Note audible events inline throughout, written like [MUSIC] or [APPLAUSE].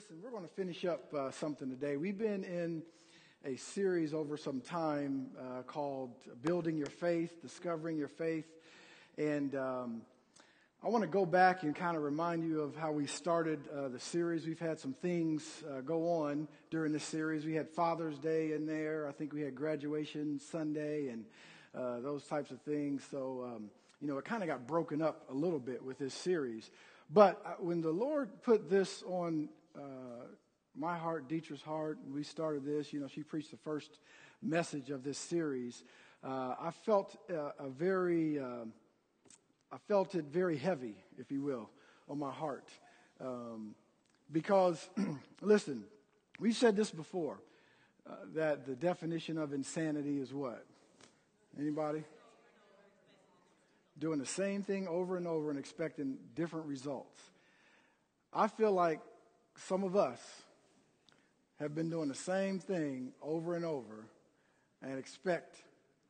listen, we're going to finish up uh, something today. We've been in a series over some time uh, called Building Your Faith, Discovering Your Faith. And um, I want to go back and kind of remind you of how we started uh, the series. We've had some things uh, go on during the series. We had Father's Day in there, I think we had graduation Sunday, and uh, those types of things. So, um, you know, it kind of got broken up a little bit with this series. But uh, when the Lord put this on my heart, Dietrich's heart, we started this, you know, she preached the first message of this series. Uh, I felt uh, a very, uh, I felt it very heavy, if you will, on my heart. Um, because, [CLEARS THROAT] listen, we've said this before, uh, that the definition of insanity is what? Anybody? doing the same thing over and over and expecting different results. I feel like some of us have been doing the same thing over and over and expect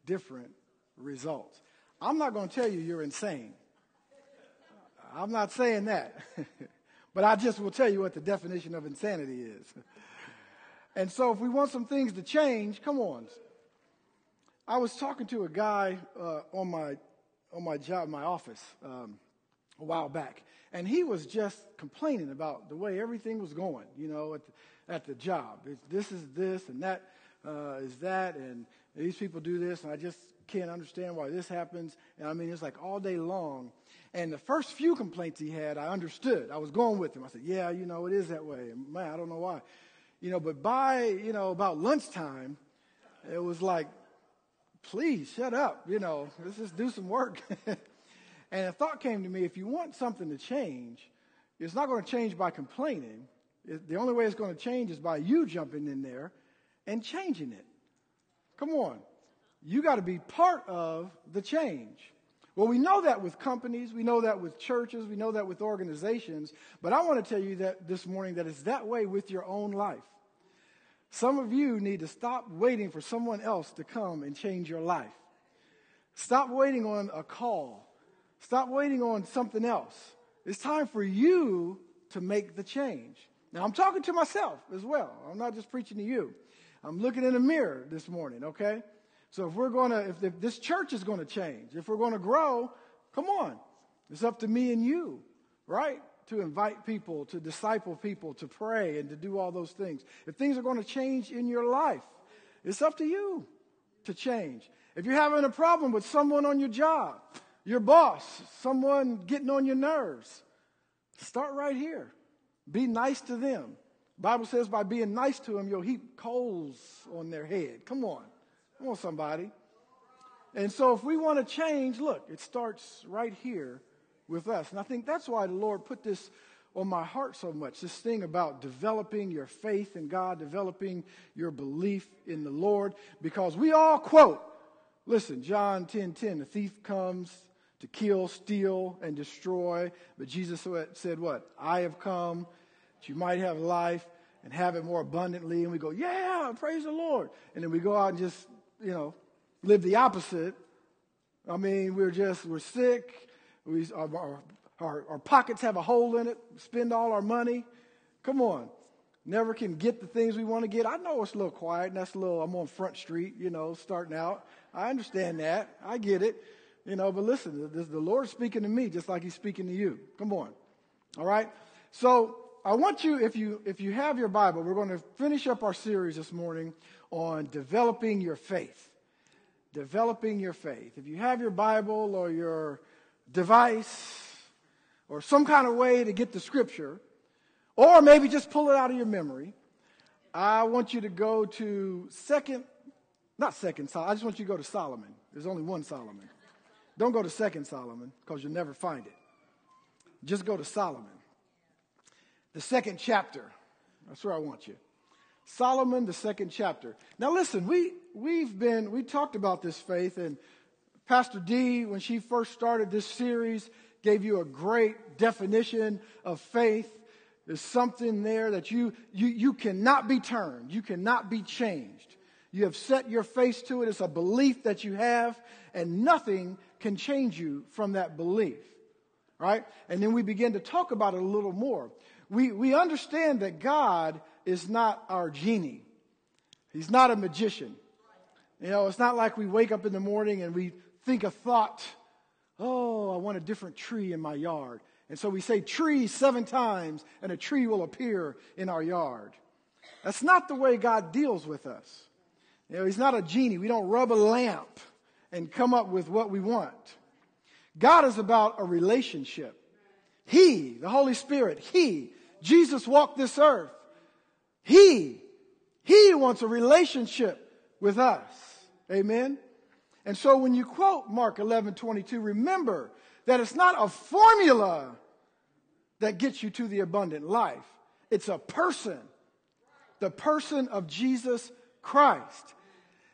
different results. I'm not going to tell you you're insane. I'm not saying that. [LAUGHS] but I just will tell you what the definition of insanity is. and so if we want some things to change, come on. I was talking to a guy uh, on my on my job, my office, um, a while back, and he was just complaining about the way everything was going, you know, at the, at the job. It's, this is this, and that uh, is that, and these people do this, and I just can't understand why this happens. And I mean, it's like all day long. And the first few complaints he had, I understood. I was going with him. I said, "Yeah, you know, it is that way." Man, I don't know why, you know. But by you know about lunchtime, it was like please shut up. You know, let's just do some work. [LAUGHS] and a thought came to me if you want something to change, it's not going to change by complaining. It, the only way it's going to change is by you jumping in there and changing it. Come on. You got to be part of the change. Well, we know that with companies, we know that with churches, we know that with organizations, but I want to tell you that this morning that it's that way with your own life. Some of you need to stop waiting for someone else to come and change your life. Stop waiting on a call. Stop waiting on something else. It's time for you to make the change. Now, I'm talking to myself as well. I'm not just preaching to you. I'm looking in the mirror this morning, okay? So if we're going to, if, if this church is going to change, if we're going to grow, come on. It's up to me and you, right? to invite people, to disciple people, to pray, and to do all those things. If things are going to change in your life, it's up to you to change. If you're having a problem with someone on your job, your boss, someone getting on your nerves, start right here. Be nice to them. Bible says by being nice to them, you'll heap coals on their head. Come on. Come on, somebody. And so if we want to change, look, it starts right here with us. And I think that's why the Lord put this on my heart so much this thing about developing your faith in God, developing your belief in the Lord, because we all quote, listen, John 10 10, the thief comes to kill, steal, and destroy. But Jesus said, What? I have come that you might have life and have it more abundantly. And we go, Yeah, praise the Lord. And then we go out and just, you know, live the opposite. I mean, we're just, we're sick we, our, our, our pockets have a hole in it, spend all our money. Come on. Never can get the things we want to get. I know it's a little quiet, and that's a little, I'm on Front Street, you know, starting out. I understand that. I get it. You know, but listen, the, the Lord's speaking to me just like He's speaking to you. Come on. All right? So I want you, if you if you have your Bible, we're going to finish up our series this morning on developing your faith. Developing your faith. If you have your Bible or your device or some kind of way to get the scripture, or maybe just pull it out of your memory, I want you to go to second, not second Solomon, I just want you to go to Solomon. There's only one Solomon. Don't go to second Solomon because you'll never find it. Just go to Solomon. The second chapter. That's where I want you. Solomon, the second chapter. Now listen, we, we've been, we talked about this faith and Pastor D, when she first started this series, gave you a great definition of faith. There's something there that you, you, you cannot be turned. You cannot be changed. You have set your face to it. It's a belief that you have, and nothing can change you from that belief. Right? And then we begin to talk about it a little more. we, we understand that God is not our genie. He's not a magician. You know, it's not like we wake up in the morning and we think a thought, oh, I want a different tree in my yard. And so we say tree seven times and a tree will appear in our yard. That's not the way God deals with us. You know, He's not a genie. We don't rub a lamp and come up with what we want. God is about a relationship. He, the Holy Spirit, He, Jesus walked this earth. He, He wants a relationship with us. Amen. And so when you quote Mark 11, 22, remember that it's not a formula that gets you to the abundant life. It's a person. The person of Jesus Christ.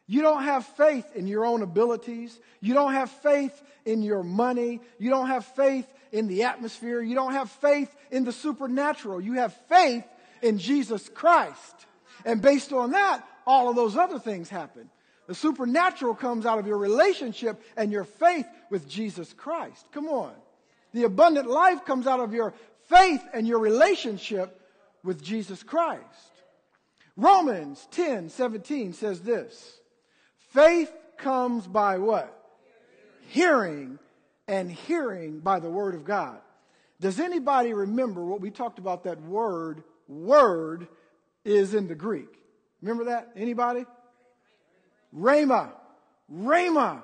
You don't have faith in your own abilities. You don't have faith in your money. You don't have faith in the atmosphere. You don't have faith in the supernatural. You have faith in Jesus Christ. And based on that, all of those other things happen. The supernatural comes out of your relationship and your faith with Jesus Christ. Come on. The abundant life comes out of your faith and your relationship with Jesus Christ. Romans 10 17 says this Faith comes by what? Hearing, and hearing by the Word of God. Does anybody remember what we talked about that word, word, is in the Greek? Remember that? Anybody? Rhema. Rhema.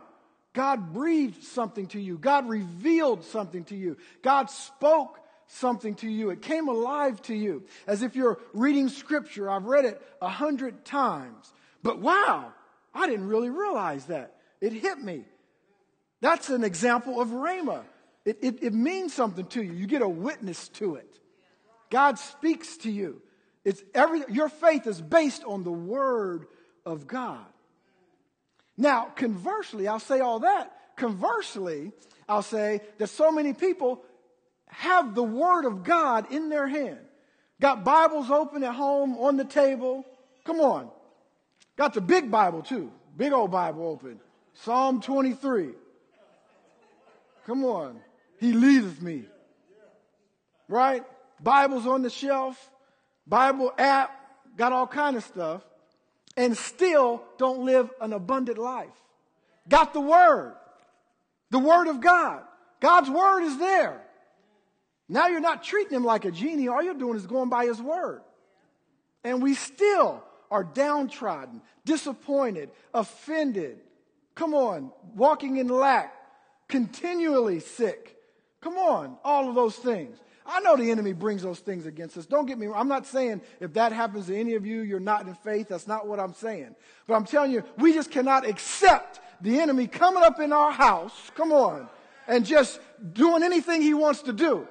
God breathed something to you. God revealed something to you. God spoke something to you. It came alive to you as if you're reading scripture. I've read it a hundred times. But wow, I didn't really realize that. It hit me. That's an example of Rhema. It, it, it, means something to you. You get a witness to it. God speaks to you. It's every, your faith is based on the Word of God. Now, conversely, I'll say all that. Conversely, I'll say that so many people have the Word of God in their hand. Got Bibles open at home, on the table. Come on. Got the big Bible too. Big old Bible open. Psalm 23. Come on. He leadeth me. Right? Bible's on the shelf. Bible app. Got all kind of stuff. And still don't live an abundant life. Got the Word. The Word of God. God's Word is there. Now you're not treating him like a genie. All you're doing is going by his word. And we still are downtrodden, disappointed, offended. Come on, walking in lack, continually sick. Come on, all of those things. I know the enemy brings those things against us. Don't get me wrong. I'm not saying if that happens to any of you, you're not in faith. That's not what I'm saying. But I'm telling you, we just cannot accept the enemy coming up in our house, come on, and just doing anything he wants to do.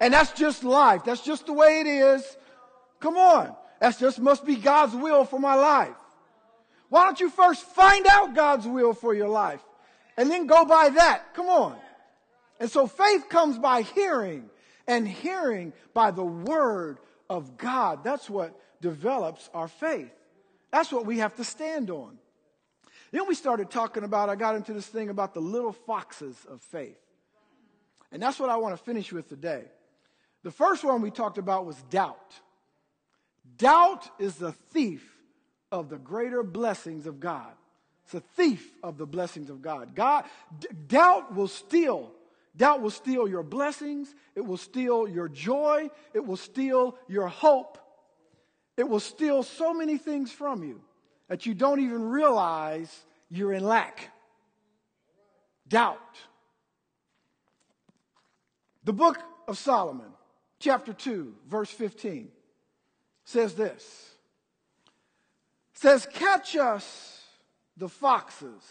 And that's just life. That's just the way it is. Come on. That just must be God's will for my life. Why don't you first find out God's will for your life and then go by that? Come on. And so faith comes by hearing and hearing by the word of God. That's what develops our faith. That's what we have to stand on. Then we started talking about, I got into this thing about the little foxes of faith. And that's what I want to finish with today. The first one we talked about was doubt. Doubt is the thief of the greater blessings of God. It's a thief of the blessings of God. God, d- doubt will steal. Doubt will steal your blessings. It will steal your joy. It will steal your hope. It will steal so many things from you that you don't even realize you're in lack. Doubt. The book of Solomon chapter 2, verse 15 says this. says, catch us the foxes,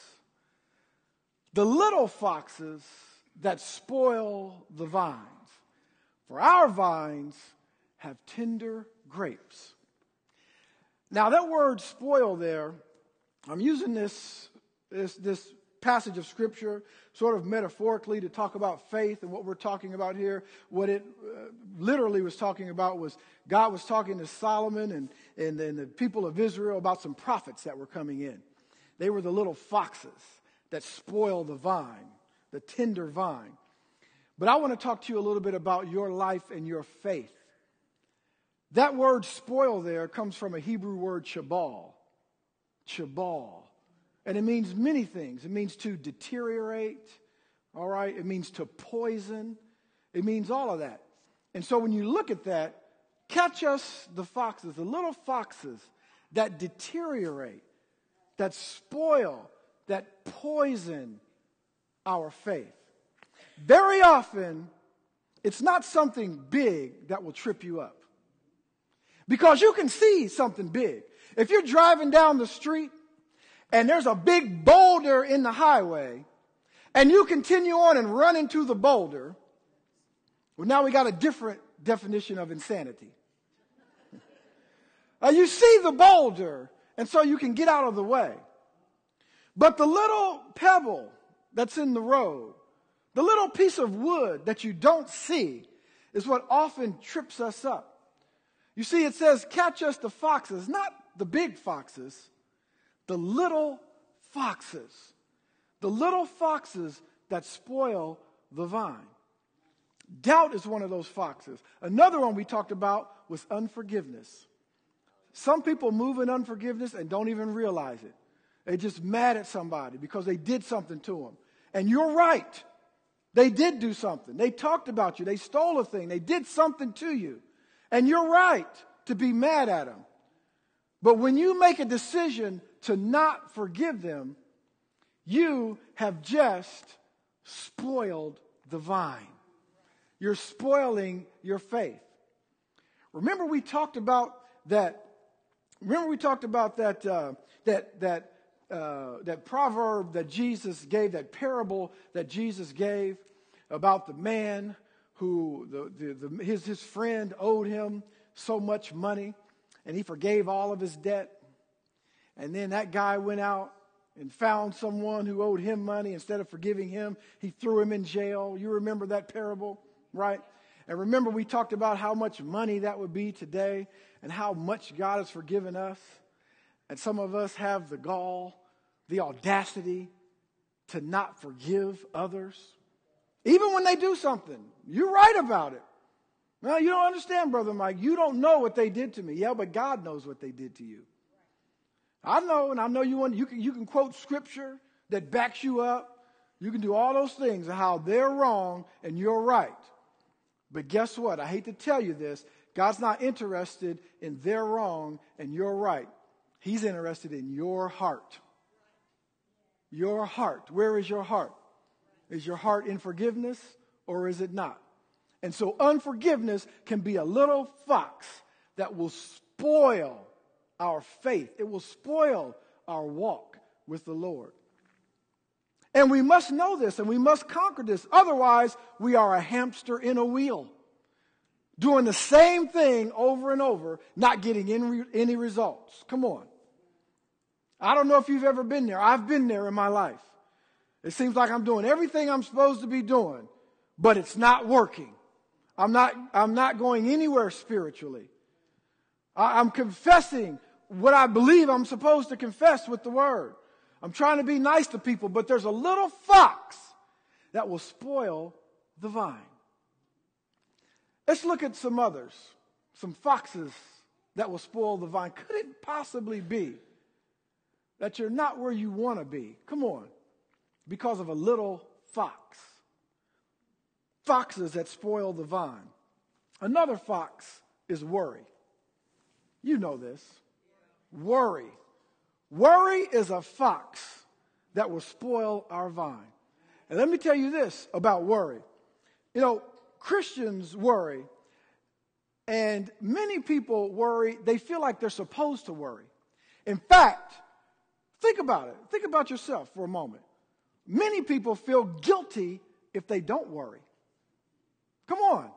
the little foxes that spoil the vines. For our vines have tender grapes. Now, that word spoil there, I'm using this, this, this passage of scripture sort of metaphorically to talk about faith and what we're talking about here. What it uh, literally was talking about was God was talking to Solomon and, and, and the people of Israel about some prophets that were coming in. They were the little foxes that spoil the vine, the tender vine. But I want to talk to you a little bit about your life and your faith. That word spoil there comes from a Hebrew word chabal. Chabal. And it means many things. It means to deteriorate, all right? It means to poison. It means all of that. And so when you look at that, catch us the foxes, the little foxes that deteriorate, that spoil, that poison our faith. Very often, it's not something big that will trip you up. Because you can see something big. If you're driving down the street and there's a big boulder in the highway and you continue on and run into the boulder, well, now we got a different definition of insanity. [LAUGHS] uh, you see the boulder and so you can get out of the way. But the little pebble that's in the road, the little piece of wood that you don't see, is what often trips us up. You see, it says, catch us the foxes, not the big foxes, the little foxes. The little foxes that spoil the vine. Doubt is one of those foxes. Another one we talked about was unforgiveness. Some people move in unforgiveness and don't even realize it. They're just mad at somebody because they did something to them. And you're right. They did do something. They talked about you. They stole a thing. They did something to you. And you're right to be mad at them. But when you make a decision to not forgive them, you have just spoiled the vine. You're spoiling your faith. Remember, we talked about that. Remember, we talked about that uh, that that uh, that proverb that Jesus gave, that parable that Jesus gave about the man who the, the, the, his, his friend owed him so much money and he forgave all of his debt. And then that guy went out and found someone who owed him money. Instead of forgiving him, he threw him in jail. You remember that parable, right? And remember, we talked about how much money that would be today and how much God has forgiven us. And some of us have the gall, the audacity to not forgive others. Even when they do something, you're right about it. No, you don't understand, Brother Mike. You don't know what they did to me. Yeah, but God knows what they did to you. I know, and I know you want you can you can quote scripture that backs you up. You can do all those things of how they're wrong and you're right. But guess what? I hate to tell you this. God's not interested in their wrong and you're right. He's interested in your heart. Your heart. Where is your heart? Is your heart in forgiveness or is it not? And so unforgiveness can be a little fox that will spoil our faith. It will spoil our walk with the Lord. And we must know this and we must conquer this. Otherwise, we are a hamster in a wheel, doing the same thing over and over, not getting any, results. Come on. I don't know if you've ever been there. I've been there in my life. It seems like I'm doing everything I'm supposed to be doing, but it's not working. I'm not, I'm not going anywhere spiritually. I, I'm confessing what I believe I'm supposed to confess with the word. I'm trying to be nice to people, but there's a little fox that will spoil the vine. Let's look at some others, some foxes that will spoil the vine. Could it possibly be that you're not where you want to be? Come on because of a little fox. Foxes that spoil the vine. Another fox is worry. You know this. Worry. Worry is a fox that will spoil our vine. And let me tell you this about worry. You know, Christians worry, and many people worry, they feel like they're supposed to worry. In fact, think about it. Think about yourself for a moment. Many people feel guilty if they don't worry. Come on.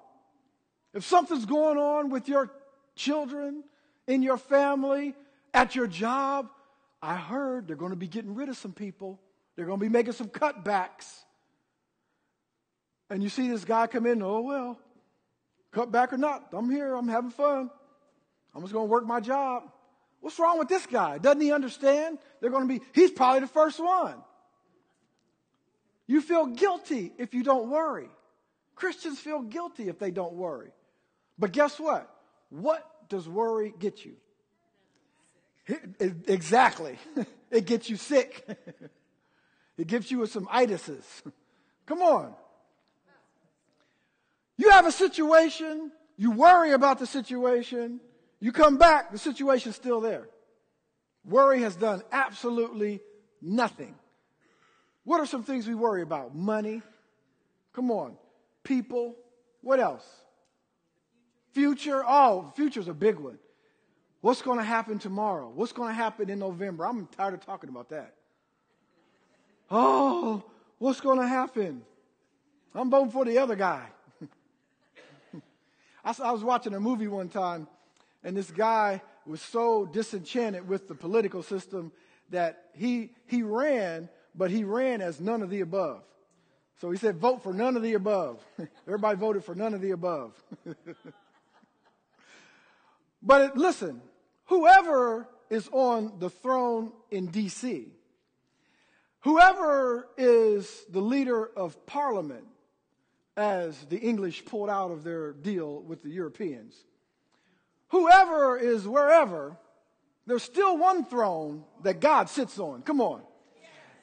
If something's going on with your children, in your family, at your job, I heard they're going to be getting rid of some people. They're going to be making some cutbacks. And you see this guy come in, oh, well, cutback or not, I'm here, I'm having fun. I'm just going to work my job. What's wrong with this guy? Doesn't he understand? They're going to be, he's probably the first one. You feel guilty if you don't worry. Christians feel guilty if they don't worry. But guess what? What does worry get you? Exactly. [LAUGHS] It gets you sick. [LAUGHS] It gives you some itises. [LAUGHS] Come on. You have a situation, you worry about the situation, you come back, the situation's still there. Worry has done absolutely nothing. What are some things we worry about? Money. Come on. People. What else? Future. Oh, future's a big one. What's going to happen tomorrow? What's going to happen in November? I'm tired of talking about that. Oh, what's going to happen? I'm voting for the other guy. [LAUGHS] I, was watching a movie one time, and this guy was so disenchanted with the political system that he, he ran, but he ran as none of the above. So he said, vote for none of the above. [LAUGHS] Everybody voted for none of the above. [LAUGHS] but it, listen, whoever is on the throne in D.C., whoever is the leader of parliament, as the English pulled out of their deal with the Europeans, whoever is wherever, there's still one throne that God sits on. Come on.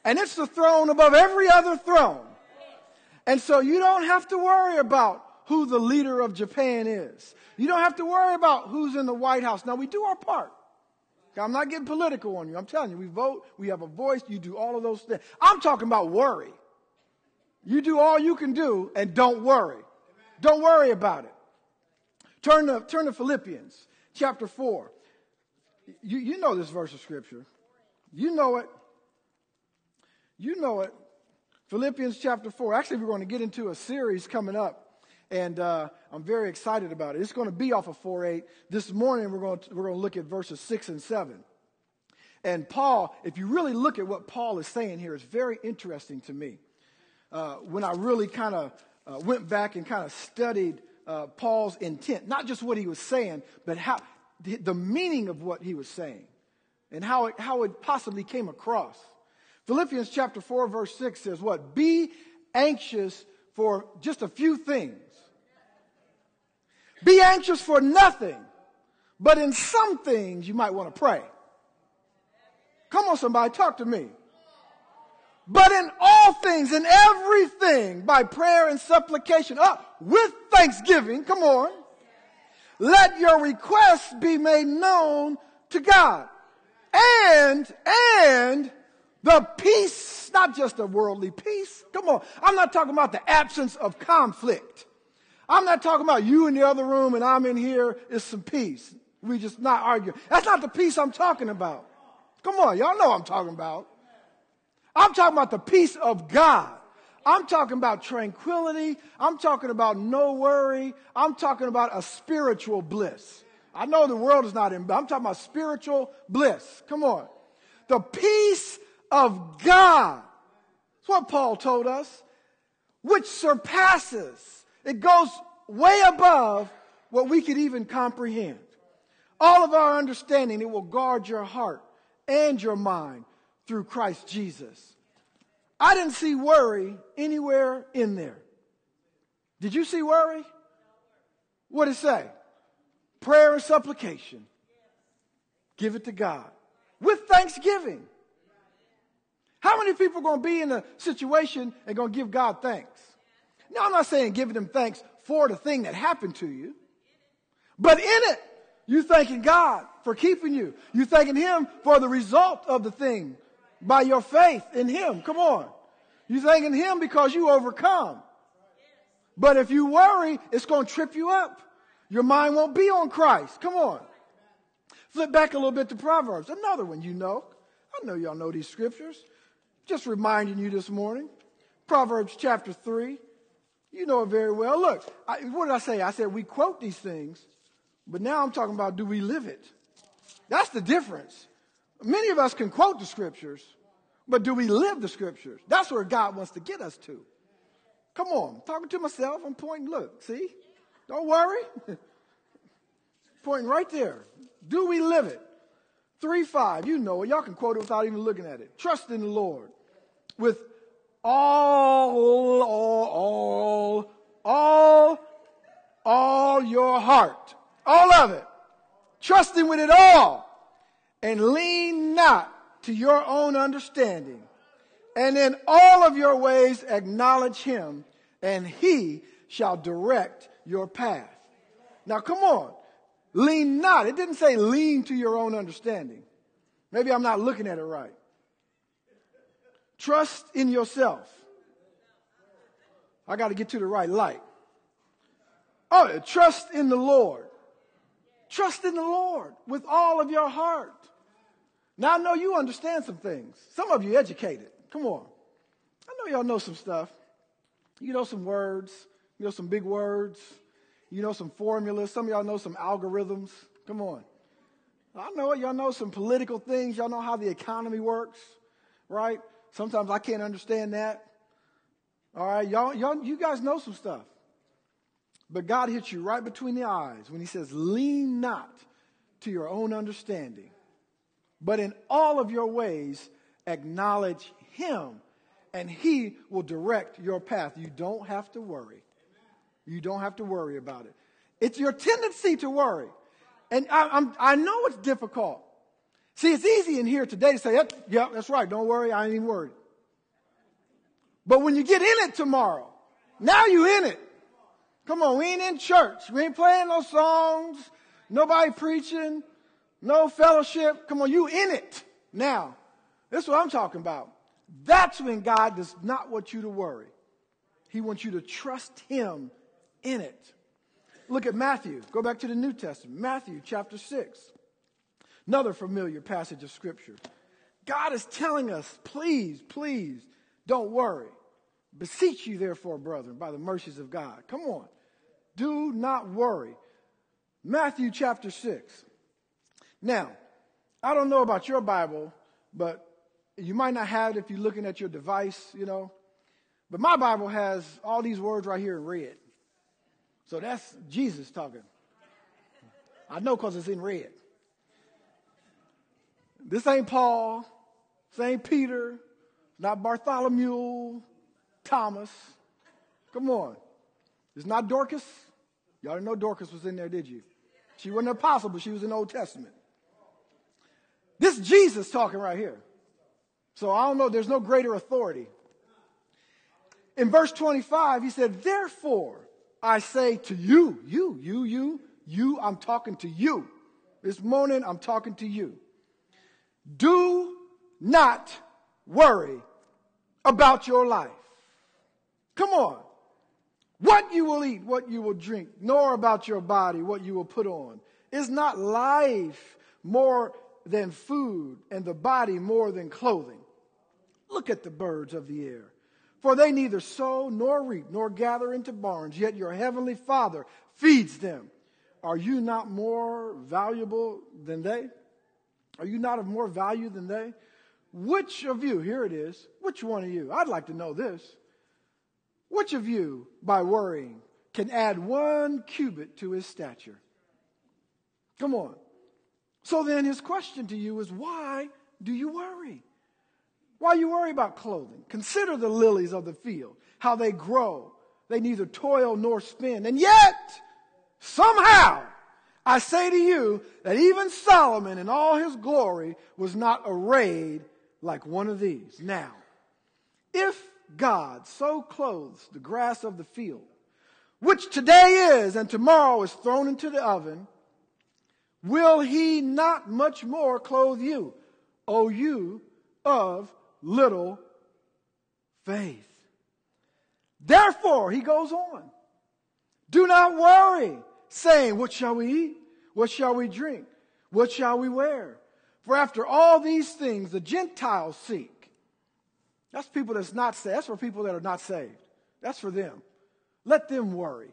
And it's the throne above every other throne. And so you don't have to worry about who the leader of Japan is. You don't have to worry about who's in the White House. Now, we do our part. I'm not getting political on you. I'm telling you, we vote, we have a voice, you do all of those things. I'm talking about worry. You do all you can do and don't worry. Don't worry about it. Turn to, turn to Philippians chapter 4. You, you know this verse of scripture. You know it. You know it. Philippians chapter 4. Actually, we're going to get into a series coming up, and uh, I'm very excited about it. It's going to be off of 4 8. This morning, we're going, to, we're going to look at verses 6 and 7. And Paul, if you really look at what Paul is saying here, it's very interesting to me. Uh, when I really kind of uh, went back and kind of studied uh, Paul's intent, not just what he was saying, but how the, the meaning of what he was saying and how it, how it possibly came across. Philippians chapter 4, verse 6 says, What? Be anxious for just a few things. Be anxious for nothing, but in some things you might want to pray. Come on, somebody, talk to me. But in all things, in everything, by prayer and supplication, up uh, with thanksgiving, come on, let your requests be made known to God. And, and the peace, not just a worldly peace. Come on. I'm not talking about the absence of conflict. I'm not talking about you in the other room and I'm in here. It's some peace. We just not arguing. That's not the peace I'm talking about. Come on. Y'all know I'm talking about. I'm talking about the peace of God. I'm talking about tranquility. I'm talking about no worry. I'm talking about a spiritual bliss. I know the world is not in, I'm talking about spiritual bliss. Come on. The peace of God. That's what Paul told us, which surpasses, it goes way above what we could even comprehend. All of our understanding, it will guard your heart and your mind through Christ Jesus. I didn't see worry anywhere in there. Did you see worry? What did it say? Prayer and supplication. Give it to God with thanksgiving. How many people are going to be in a situation and going to give God thanks? Now, I'm not saying giving him thanks for the thing that happened to you, but in it, you thanking God for keeping you. You thanking him for the result of the thing by your faith in him. Come on. You thanking him because you overcome. But if you worry, it's going to trip you up. Your mind won't be on Christ. Come on. Flip back a little bit to Proverbs. Another one you know. I know y'all know these scriptures. Just reminding you this morning. Proverbs chapter 3. You know it very well. Look, I, what did I say? I said we quote these things, but now I'm talking about do we live it? That's the difference. Many of us can quote the scriptures, but do we live the scriptures? That's where God wants to get us to. Come on, I'm talking to myself. I'm pointing. Look, see? Don't worry. [LAUGHS] pointing right there. Do we live it? 3 5. You know it. Y'all can quote it without even looking at it. Trust in the Lord with all, all, all, all, all your heart. All of it. Trust him with it all and lean not to your own understanding. And in all of your ways acknowledge him and he shall direct your path. Now come on. Lean not. It didn't say lean to your own understanding. Maybe I'm not looking at it right. Trust in yourself. I got to get to the right light. Oh, trust in the Lord. Trust in the Lord with all of your heart. Now I know you understand some things. Some of you educated. Come on. I know y'all know some stuff. You know some words. You know some big words. You know some formulas. Some of y'all know some algorithms. Come on. I know it. Y'all know some political things. Y'all know how the economy works, right? Sometimes I can't understand that. All right, y'all, y'all, you guys know some stuff. But God hits you right between the eyes when He says, Lean not to your own understanding, but in all of your ways acknowledge Him, and He will direct your path. You don't have to worry. You don't have to worry about it. It's your tendency to worry. And I, I know it's difficult. See, it's easy in here today to say, yep, yeah, that's right, don't worry, I ain't even worried. But when you get in it tomorrow, now you in it. Come on, we ain't in church. We ain't playing no songs. Nobody preaching. No fellowship. Come on, you in it now. That's what I'm talking about. That's when God does not want you to worry. He wants you to trust Him in it. Look at Matthew. Go back to the New Testament. Matthew chapter 6. Another familiar passage of Scripture. God is telling us, please, please, don't worry. Beseech you, therefore, brethren, by the mercies of God. Come on. Do not worry. Matthew chapter 6. Now, I don't know about your Bible, but you might not have it if you're looking at your device, you know. But my Bible has all these words right here in red. So that's Jesus talking. I know because it's in red. This ain't Paul. This ain't Peter. Not Bartholomew. Thomas. Come on. It's not Dorcas. Y'all didn't know Dorcas was in there, did you? She wasn't an apostle, but she was in the Old Testament. This Jesus talking right here. So I don't know, there's no greater authority. In verse 25, he said, Therefore I say to you, you, you, you, you, I'm talking to you. This morning, I'm talking to you. Do not worry about your life. Come on. What you will eat, what you will drink, nor about your body, what you will put on. Is not life more than food and the body more than clothing? Look at the birds of the air. For they neither sow nor reap nor gather into barns, yet your heavenly Father feeds them. Are you not more valuable than they? Are you not of more value than they? Which of you, here it is, which one of you, I'd like to know this, which of you, by worrying, can add one cubit to his stature? Come on. So then his question to you is why do you worry? Why you worry about clothing? Consider the lilies of the field, how they grow. They neither toil nor spin. And yet, somehow, I say to you that even Solomon in all his glory was not arrayed like one of these. Now, if God so clothes the grass of the field, which today is and tomorrow is thrown into the oven, will he not much more clothe you, O you of little faith? Therefore, he goes on, do not worry, saying, What shall we eat? What shall we drink? What shall we wear? For after all these things the Gentiles seek. That's people that's not saved. That's for people that are not saved. That's for them. Let them worry.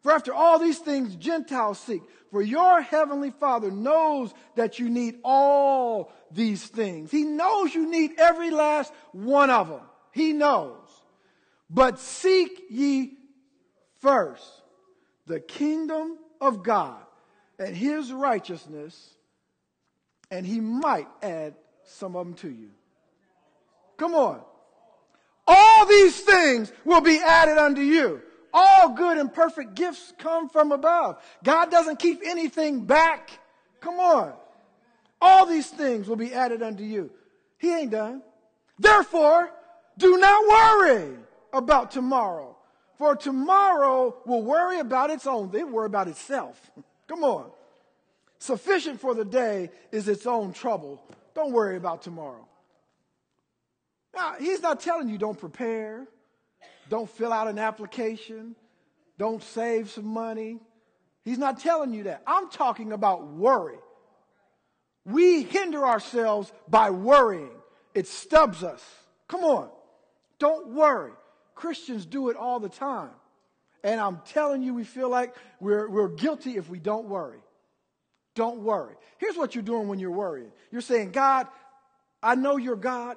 For after all these things Gentiles seek, for your heavenly Father knows that you need all these things. He knows you need every last one of them. He knows. But seek ye first the kingdom of God and his righteousness, and he might add some of them to you. Come on. All these things will be added unto you. All good and perfect gifts come from above. God doesn't keep anything back. Come on. All these things will be added unto you. He ain't done. Therefore, do not worry about tomorrow. For tomorrow will worry about its own. Will worry about itself. [LAUGHS] Come on. Sufficient for the day is its own trouble. Don't worry about tomorrow. Now, he's not telling you don't prepare, don't fill out an application, don't save some money. He's not telling you that. I'm talking about worry. We hinder ourselves by worrying. It stubs us. Come on. Don't worry. Christians do it all the time. And I'm telling you, we feel like we're, we're guilty if we don't worry. Don't worry. Here's what you're doing when you're worrying you're saying, God, I know you're God,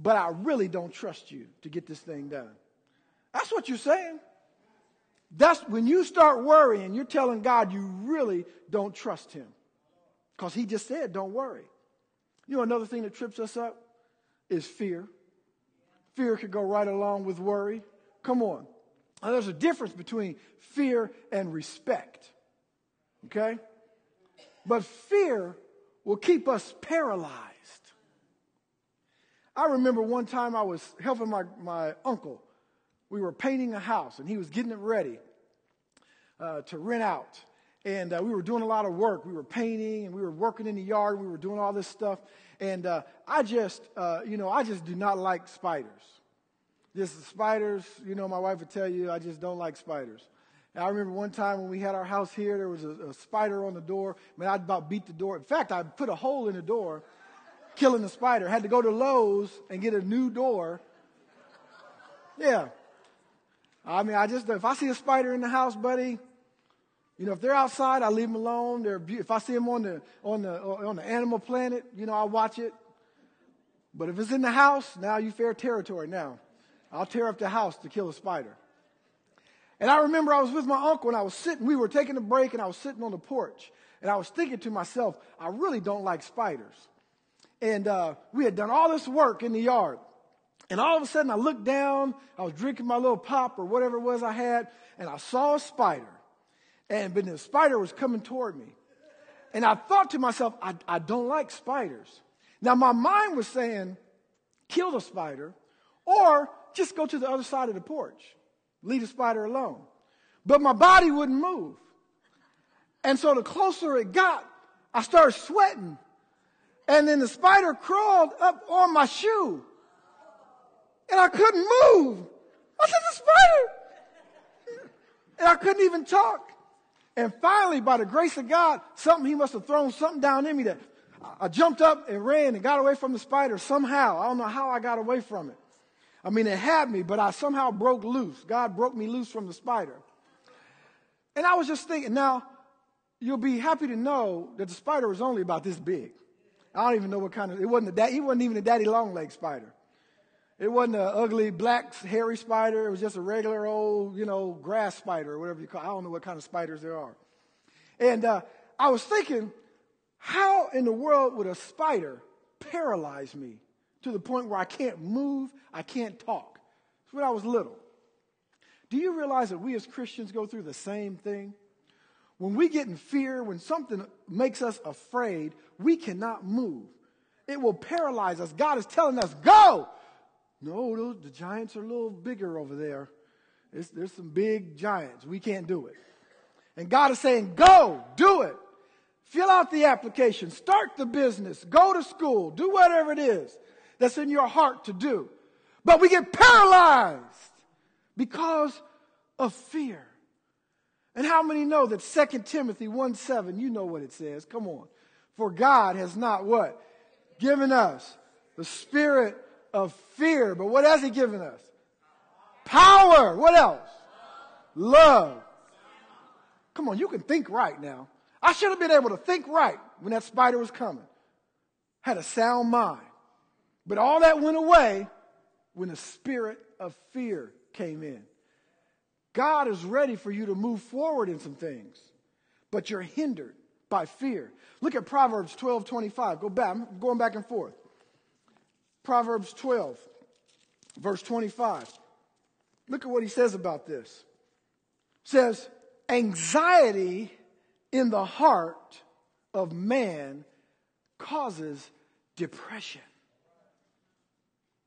but I really don't trust you to get this thing done. That's what you're saying. That's when you start worrying, you're telling God you really don't trust him. Because he just said, don't worry. You know, another thing that trips us up is fear. Fear could go right along with worry. Come on. Now, there's a difference between fear and respect. Okay? But fear will keep us paralyzed. I remember one time I was helping my, my uncle. We were painting a house and he was getting it ready uh, to rent out. And uh, we were doing a lot of work. We were painting and we were working in the yard. We were doing all this stuff. And uh, I just, uh, you know, I just do not like spiders. Just spiders, you know, my wife would tell you, I just don't like spiders. And I remember one time when we had our house here, there was a, a spider on the door. I mean, I'd about beat the door. In fact, I put a hole in the door, killing the spider. Had to go to Lowe's and get a new door. Yeah. I mean, I just, if I see a spider in the house, buddy, you know, if they're outside, I leave them alone. They're be- if I see them on the on the on the animal planet, you know, I watch it. But if it's in the house, now you fair territory. Now, I'll tear up the house to kill a spider. And I remember I was with my uncle and I was sitting. We were taking a break and I was sitting on the porch and I was thinking to myself, I really don't like spiders. And uh, we had done all this work in the yard. And all of a sudden, I looked down. I was drinking my little pop or whatever it was I had, and I saw a spider. And but the spider was coming toward me. And I thought to myself, I, I don't like spiders. Now my mind was saying, kill the spider, or just go to the other side of the porch. Leave the spider alone. But my body wouldn't move. And so the closer it got, I started sweating. And then the spider crawled up on my shoe. And I couldn't move. I said, the spider. And I couldn't even talk. And finally, by the grace of God, something, he must have thrown something down in me that I jumped up and ran and got away from the spider somehow. I don't know how I got away from it. I mean, it had me, but I somehow broke loose. God broke me loose from the spider. And I was just thinking, now, you'll be happy to know that the spider was only about this big. I don't even know what kind of, it wasn't a, he wasn't even a daddy long leg spider. It wasn't an ugly black hairy spider. It was just a regular old, you know, grass spider or whatever you call it. I don't know what kind of spiders there are. And uh, I was thinking, how in the world would a spider paralyze me to the point where I can't move, I can't talk? It's when I was little. Do you realize that we as Christians go through the same thing? When we get in fear, when something makes us afraid, we cannot move. It will paralyze us. God is telling us, go! No, those, the giants are a little bigger over there. It's, there's some big giants. We can't do it. And God is saying, go, do it. Fill out the application, start the business, go to school, do whatever it is that's in your heart to do. But we get paralyzed because of fear. And how many know that 2 Timothy 1 7, you know what it says. Come on. For God has not what? Given us the spirit of fear. But what has he given us? Power. What else? Love. Come on, you can think right now. I should have been able to think right when that spider was coming. Had a sound mind. But all that went away when the spirit of fear came in. God is ready for you to move forward in some things, but you're hindered by fear. Look at Proverbs 12 25. Go back, I'm going back and forth. Proverbs 12, verse 25. Look at what he says about this. says, anxiety in the heart of man causes depression.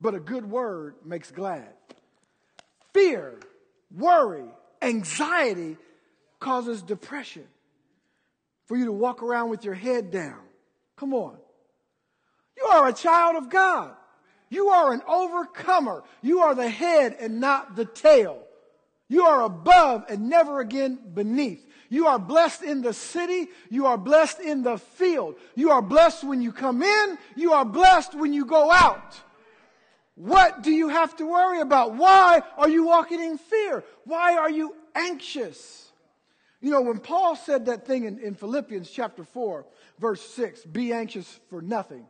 But a good word makes glad. Fear, worry, anxiety causes depression. For you to walk around with your head down. Come on. You are a child of God. You are an overcomer. You are the head and not the tail. You are above and never again beneath. You are blessed in the city. You are blessed in the field. You are blessed when you come in. You are blessed when you go out. What do you have to worry about? Why are you walking in fear? Why are you anxious? You know, when Paul said that thing in, in Philippians chapter 4, verse 6, be anxious for nothing.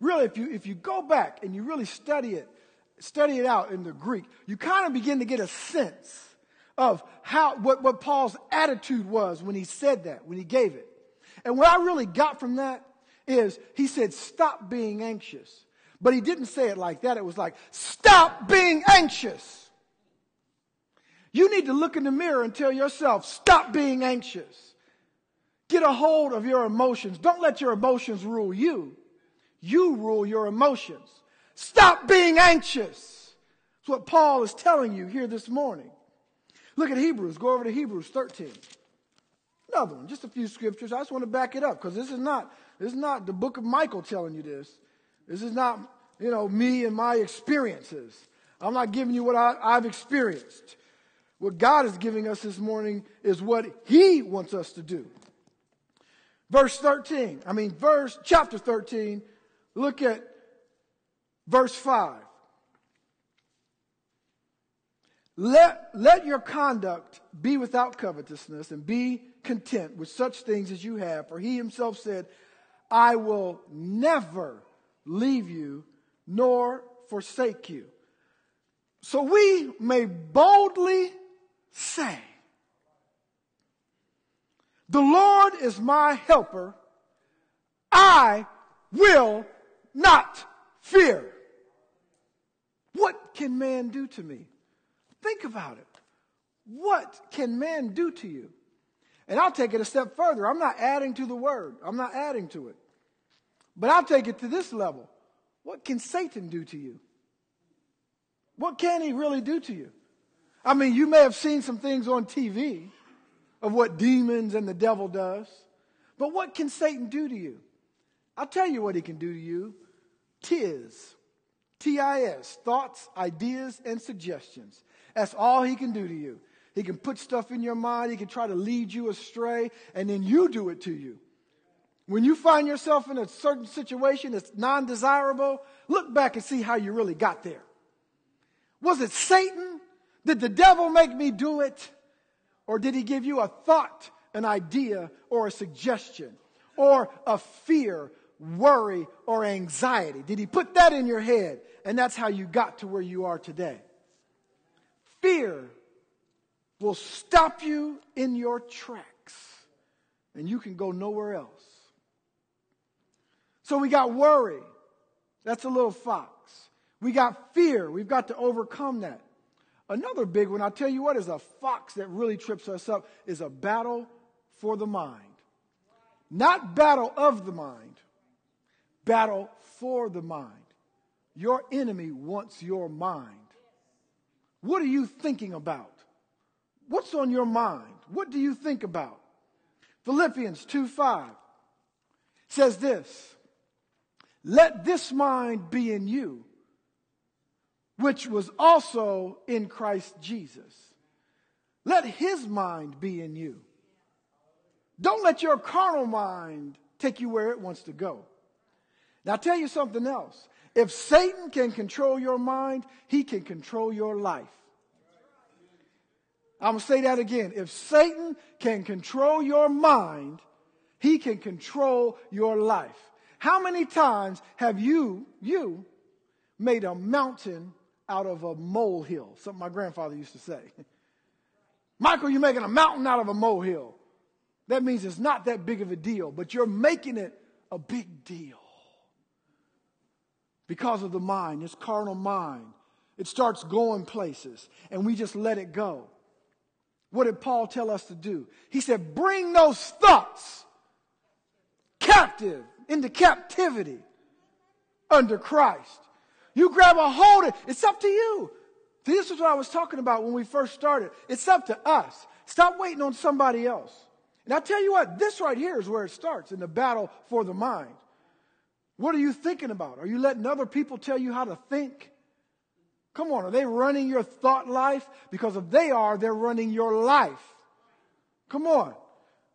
Really, if you, if you go back and you really study it, study it out in the Greek, you kind of begin to get a sense of how, what, what Paul's attitude was when he said that, when he gave it. And what I really got from that is he said, stop being anxious. But he didn't say it like that. It was like, stop being anxious. You need to look in the mirror and tell yourself, stop being anxious. Get a hold of your emotions. Don't let your emotions rule you. You rule your emotions. Stop being anxious. That's what Paul is telling you here this morning. Look at Hebrews. Go over to Hebrews 13. Another one, just a few scriptures. I just want to back it up because this is not this is not the book of Michael telling you this. This is not you know me and my experiences. I'm not giving you what I, I've experienced. What God is giving us this morning is what He wants us to do. Verse 13, I mean, verse, chapter 13, look at verse 5. Let, let your conduct be without covetousness and be content with such things as you have. For he himself said, I will never leave you nor forsake you. So we may boldly say, The Lord is my helper. I will not fear. What can man do to me? Think about it. What can man do to you? And I'll take it a step further. I'm not adding to the word, I'm not adding to it. But I'll take it to this level. What can Satan do to you? What can he really do to you? I mean, you may have seen some things on TV of what demons and the devil does, but what can Satan do to you? I'll tell you what he can do to you. Tis, T I S, thoughts, ideas, and suggestions. That's all he can do to you. He can put stuff in your mind. He can try to lead you astray, and then you do it to you. When you find yourself in a certain situation that's non desirable, look back and see how you really got there. Was it Satan? Did the devil make me do it? Or did he give you a thought, an idea, or a suggestion, or a fear, worry, or anxiety? Did he put that in your head? And that's how you got to where you are today. Fear will stop you in your tracks and you can go nowhere else. So we got worry. That's a little fox. We got fear. We've got to overcome that. Another big one, I'll tell you what, is a fox that really trips us up, is a battle for the mind. Not battle of the mind, battle for the mind. Your enemy wants your mind. What are you thinking about? What's on your mind? What do you think about? Philippians 2 5 says this Let this mind be in you, which was also in Christ Jesus. Let his mind be in you. Don't let your carnal mind take you where it wants to go. Now, I'll tell you something else. If Satan can control your mind, he can control your life. I'm going to say that again. If Satan can control your mind, he can control your life. How many times have you, you, made a mountain out of a molehill? Something my grandfather used to say. [LAUGHS] Michael, you're making a mountain out of a molehill. That means it's not that big of a deal, but you're making it a big deal because of the mind, this carnal mind. It starts going places, and we just let it go. what did Paul tell us to do? He said, bring those thoughts captive into captivity under Christ. You grab a hold of it. It's up to you. This is what I was talking about when we first started. It's up to us. Stop waiting on somebody else. And I tell you what, this right here is where it starts in the battle for the mind. What are you thinking about? Are you letting other people tell you how to think? Come on, are they running your thought life? Because if they are, they're running your life. Come on.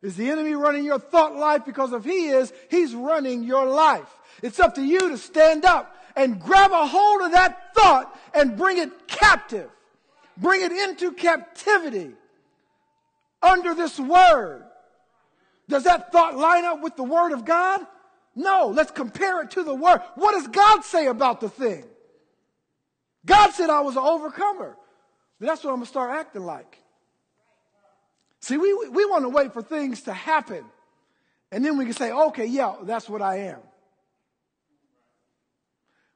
Is the enemy running your thought life? Because if he is, he's running your life. It's up to you to stand up and grab a hold of that thought and bring it captive. Bring it into captivity under this word. Does that thought line up with the word of God? No, let's compare it to the word. What does God say about the thing? God said I was an overcomer. That's what I'm going to start acting like. See, we, we want to wait for things to happen. And then we can say, okay, yeah, that's what I am.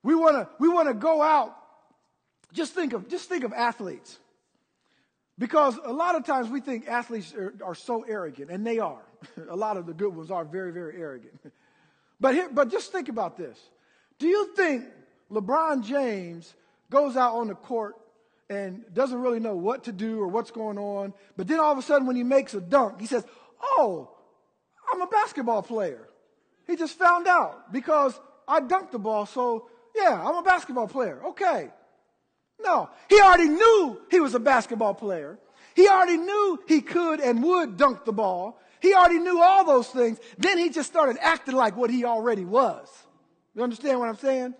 We want to, we want to go out. Just think of, just think of athletes. Because a lot of times we think athletes are, are so arrogant, and they are. [LAUGHS] a lot of the good ones are very, very arrogant. [LAUGHS] but here, but just think about this. Do you think LeBron James goes out on the court and doesn't really know what to do or what's going on. But then all of a sudden, when he makes a dunk, he says, Oh, I'm a basketball player. He just found out because I dunked the ball. So, yeah, I'm a basketball player. Okay. No, he already knew he was a basketball player. He already knew he could and would dunk the ball. He already knew all those things. Then he just started acting like what he already was. You understand what I'm saying?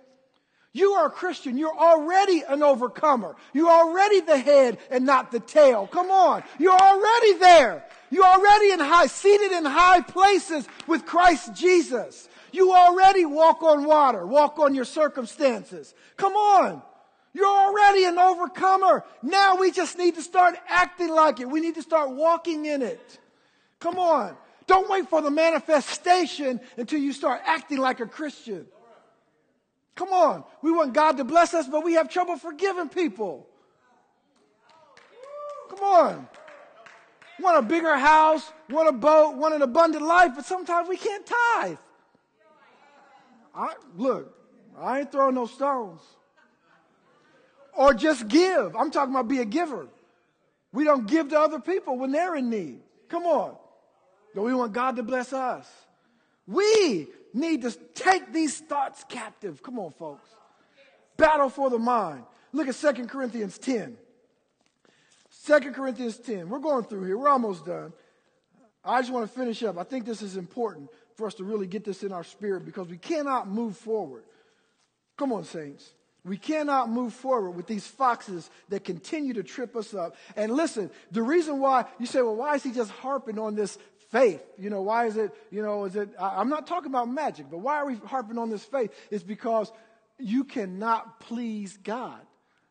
You are a Christian. You're already an overcomer. You're already the head and not the tail. Come on. You're already there. You're already in high, seated in high places with Christ Jesus. You already walk on water, walk on your circumstances. Come on. You're already an overcomer. Now we just need to start acting like it. We need to start walking in it. Come on. Don't wait for the manifestation until you start acting like a Christian. Come on. We want God to bless us, but we have trouble forgiving people. Come on. Want a bigger house, want a boat, want an abundant life, but sometimes we can't tithe. I, look, I ain't throwing no stones. Or just give. I'm talking about be a giver. We don't give to other people when they're in need. Come on. But we want God to bless us. We need to take these thoughts captive. Come on, folks. Battle for the mind. Look at 2 Corinthians 10. 2 Corinthians 10. We're going through here. We're almost done. I just want to finish up. I think this is important for us to really get this in our spirit because we cannot move forward. Come on, saints. We cannot move forward with these foxes that continue to trip us up. And listen, the reason why you say, well, why is he just harping on this faith. You know, why is it, you know, is it, I'm not talking about magic, but why are we harping on this faith? It's because you cannot please God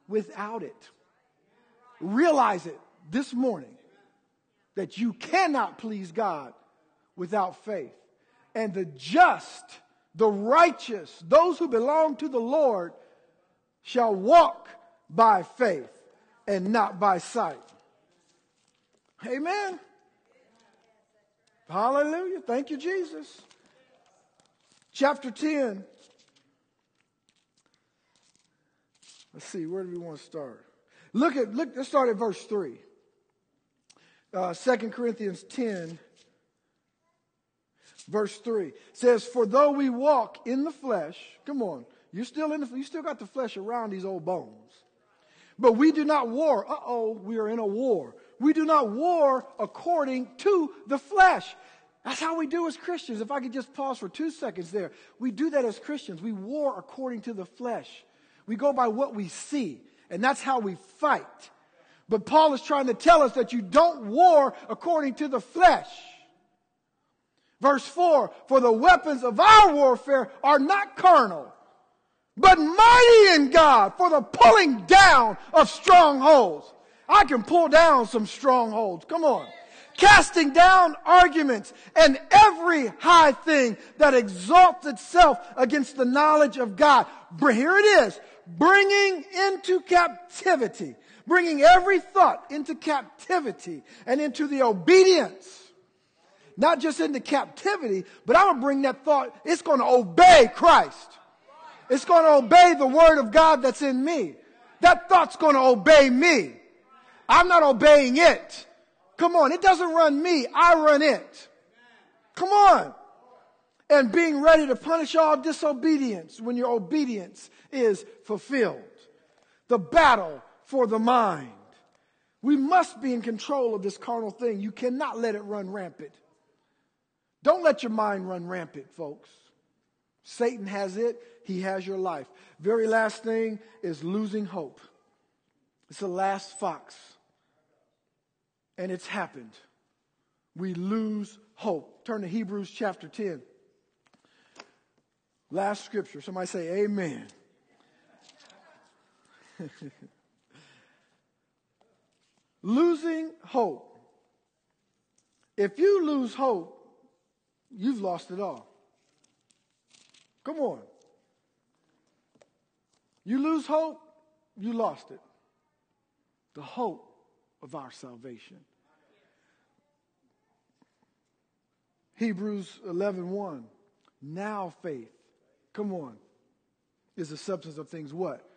without it. Realize it this morning that you cannot please God without faith. And the just, the righteous, those who belong to the Lord shall walk by faith and not by sight. Amen. Hallelujah. Thank you, Jesus. Chapter 10. Let's see, where do we want to start? Look at, look, let's start at verse 3. Uh, 2 Corinthians 10, verse 3 says, For though we walk in the flesh, come on, you still in the, you still got the flesh around these old bones. But we do not war. Uh oh, we are in a war. We do not war according to the flesh. That's how we do as Christians. If I could just pause for two seconds there. We do that as Christians. We war according to the flesh. We go by what we see, and that's how we fight. But Paul is trying to tell us that you don't war according to the flesh. Verse 4 For the weapons of our warfare are not carnal, but mighty in God for the pulling down of strongholds. I can pull down some strongholds. Come on. Casting down arguments and every high thing that exalts itself against the knowledge of God. Here it is. Bringing into captivity bringing every thought into captivity and into the obedience. Not just into captivity, but I'm going to bring that thought, it's going to obey Christ. It's going to obey the word of God that's in me. That thought's going to obey me. I'm not obeying it. Come on, it doesn't run me, I run it. Come on. And being ready to punish all disobedience when your obedience is fulfilled. The battle for the mind. We must be in control of this carnal thing. You cannot let it run rampant. Don't let your mind run rampant, folks. Satan has it, he has your life. Very last thing is losing hope. It's the last fox. And it's happened. We lose hope. Turn to Hebrews chapter 10. Last scripture. Somebody say, Amen. [LAUGHS] Losing hope. If you lose hope, you've lost it all. Come on. You lose hope, you lost it. The hope of our salvation. Hebrews 11:1. 1. Now faith, come on, is the substance of things what?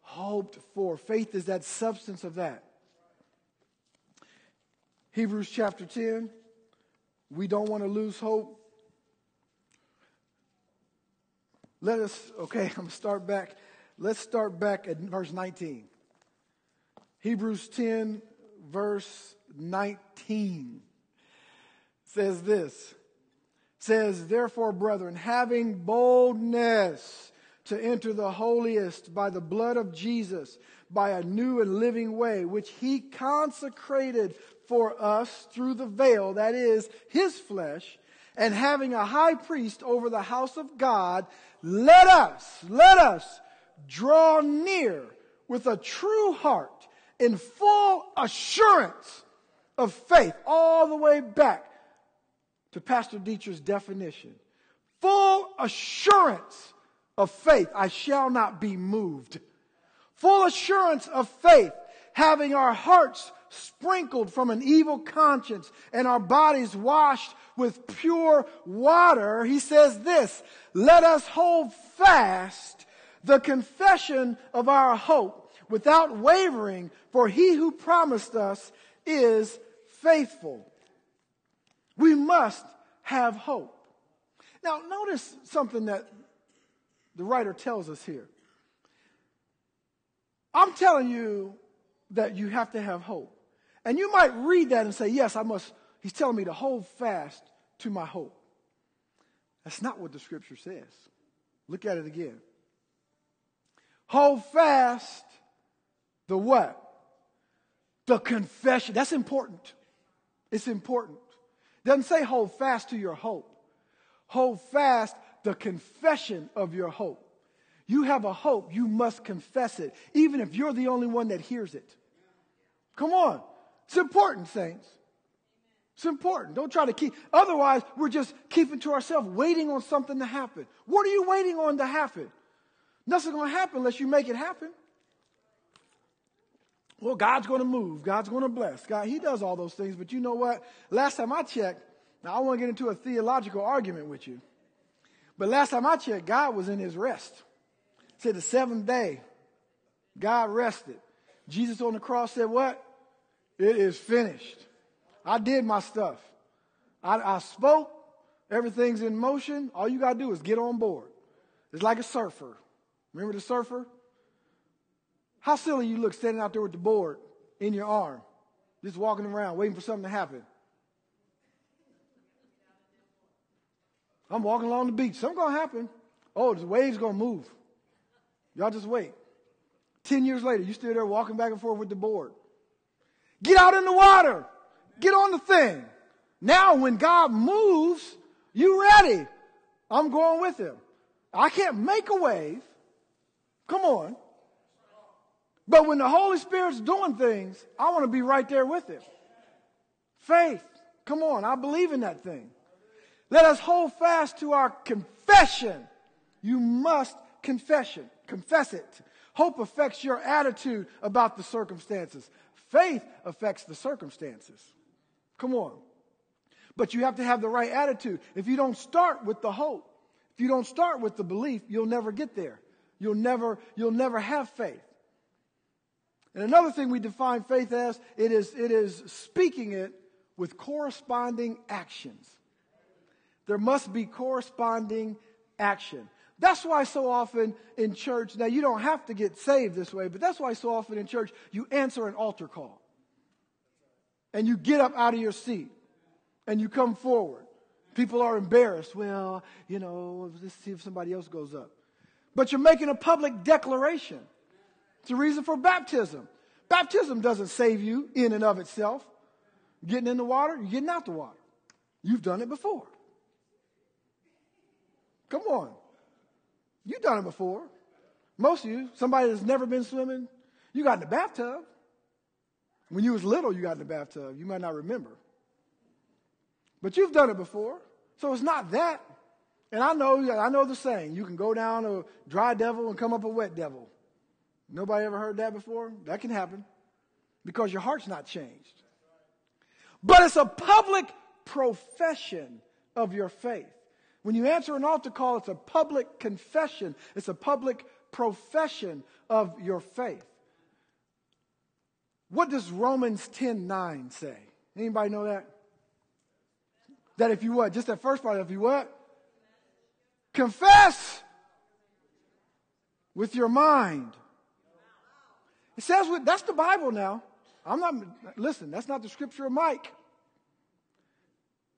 Hoped for. Faith is that substance of that. Hebrews chapter 10. We don't want to lose hope. Let us, okay, [LAUGHS] I'm going to start back. Let's start back at verse 19. Hebrews 10, verse 19 says this says therefore brethren having boldness to enter the holiest by the blood of Jesus by a new and living way which he consecrated for us through the veil that is his flesh and having a high priest over the house of God let us let us draw near with a true heart in full assurance of faith all the way back to Pastor Dietrich's definition. Full assurance of faith. I shall not be moved. Full assurance of faith, having our hearts sprinkled from an evil conscience and our bodies washed with pure water. He says this, let us hold fast the confession of our hope without wavering, for he who promised us is faithful. We must have hope. Now, notice something that the writer tells us here. I'm telling you that you have to have hope. And you might read that and say, Yes, I must. He's telling me to hold fast to my hope. That's not what the scripture says. Look at it again. Hold fast the what? The confession. That's important. It's important. Doesn't say hold fast to your hope. Hold fast the confession of your hope. You have a hope, you must confess it, even if you're the only one that hears it. Come on. It's important, saints. It's important. Don't try to keep, otherwise, we're just keeping to ourselves, waiting on something to happen. What are you waiting on to happen? Nothing's going to happen unless you make it happen. Well, God's going to move. God's going to bless. God, He does all those things. But you know what? Last time I checked, now I want to get into a theological argument with you. But last time I checked, God was in His rest. Said the seventh day, God rested. Jesus on the cross said, What? It is finished. I did my stuff. I, I spoke. Everything's in motion. All you got to do is get on board. It's like a surfer. Remember the surfer? How silly you look standing out there with the board in your arm, just walking around waiting for something to happen. I'm walking along the beach. Something's going to happen. Oh, the wave's going to move. Y'all just wait. Ten years later, you still there walking back and forth with the board. Get out in the water. Get on the thing. Now, when God moves, you ready. I'm going with him. I can't make a wave. Come on. But when the Holy Spirit's doing things, I want to be right there with Him. Faith. Come on, I believe in that thing. Let us hold fast to our confession. You must confession, confess it. Hope affects your attitude about the circumstances. Faith affects the circumstances. Come on. But you have to have the right attitude. If you don't start with the hope, if you don't start with the belief, you'll never get there. You'll never, you'll never have faith. And another thing we define faith as, it is, it is speaking it with corresponding actions. There must be corresponding action. That's why so often in church, now you don't have to get saved this way, but that's why so often in church you answer an altar call. And you get up out of your seat and you come forward. People are embarrassed. Well, you know, let's see if somebody else goes up. But you're making a public declaration. It's a reason for baptism. Baptism doesn't save you in and of itself. Getting in the water, you're getting out the water. You've done it before. Come on. You've done it before. Most of you, somebody that's never been swimming, you got in the bathtub. When you was little, you got in the bathtub. You might not remember. But you've done it before. So it's not that. And I know, I know the saying, you can go down a dry devil and come up a wet devil. Nobody ever heard that before? That can happen because your heart's not changed. But it's a public profession of your faith. When you answer an altar call, it's a public confession, it's a public profession of your faith. What does Romans 10 9 say? Anybody know that? That if you what? Just that first part, if you what? Confess with your mind. It says, that's the Bible now. I'm not, listen, that's not the scripture of Mike.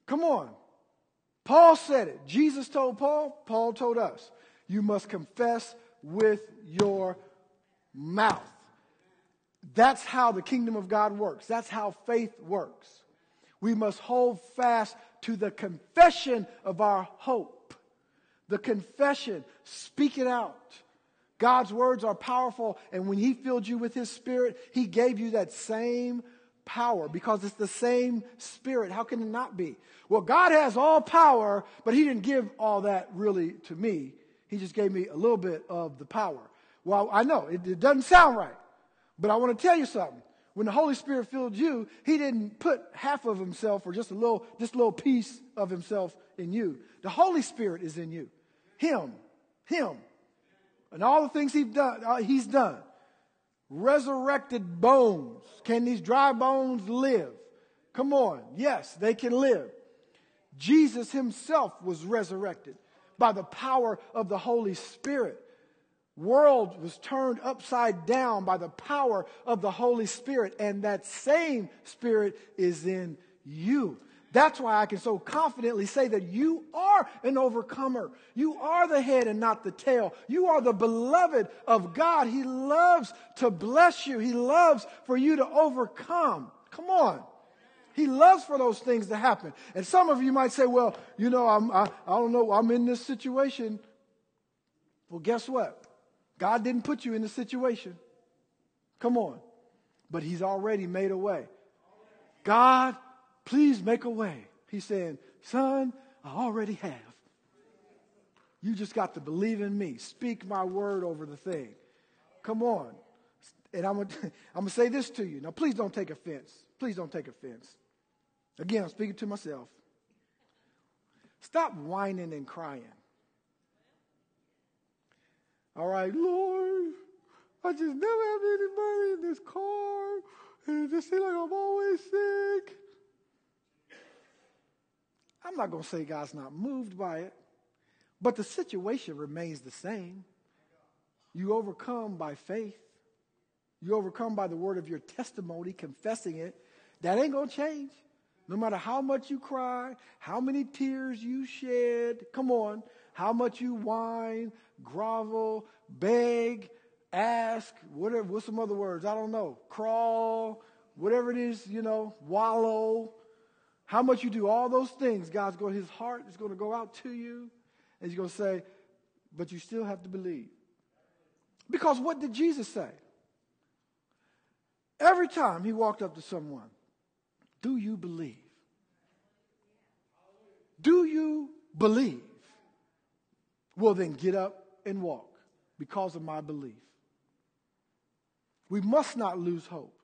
Come on. Paul said it. Jesus told Paul, Paul told us. You must confess with your mouth. That's how the kingdom of God works. That's how faith works. We must hold fast to the confession of our hope. The confession, speak it out. God's words are powerful, and when He filled you with His Spirit, He gave you that same power because it's the same spirit. How can it not be? Well, God has all power, but He didn't give all that really to me. He just gave me a little bit of the power. Well, I know it, it doesn't sound right, but I want to tell you something. When the Holy Spirit filled you, He didn't put half of Himself or just a little, just a little piece of Himself in you. The Holy Spirit is in you. Him, Him, and all the things He's done. Uh, he's done resurrected bones. Can these dry bones live? Come on. Yes, they can live. Jesus himself was resurrected by the power of the Holy Spirit. World was turned upside down by the power of the Holy Spirit, and that same Spirit is in you. That's why I can so confidently say that you are an overcomer. You are the head and not the tail. You are the beloved of God. He loves to bless you. He loves for you to overcome. Come on. He loves for those things to happen. And some of you might say, well, you know, I'm, I, I don't know, I'm in this situation. Well, guess what? God didn't put you in the situation. Come on. But He's already made a way. God Please make a way. He's saying, Son, I already have. You just got to believe in me. Speak my word over the thing. Come on. And I'm going [LAUGHS] to say this to you. Now, please don't take offense. Please don't take offense. Again, I'm speaking to myself. Stop whining and crying. All right, Lord, I just never have any money in this car. And it just seems like I'm always sick. I'm not going to say God's not moved by it, but the situation remains the same. You overcome by faith. You overcome by the word of your testimony, confessing it. That ain't going to change. No matter how much you cry, how many tears you shed, come on, how much you whine, grovel, beg, ask, whatever, what's some other words? I don't know. Crawl, whatever it is, you know, wallow. How much you do all those things, God's going, his heart is going to go out to you. And he's going to say, but you still have to believe. Because what did Jesus say? Every time he walked up to someone, do you believe? Do you believe? Well, then get up and walk because of my belief. We must not lose hope.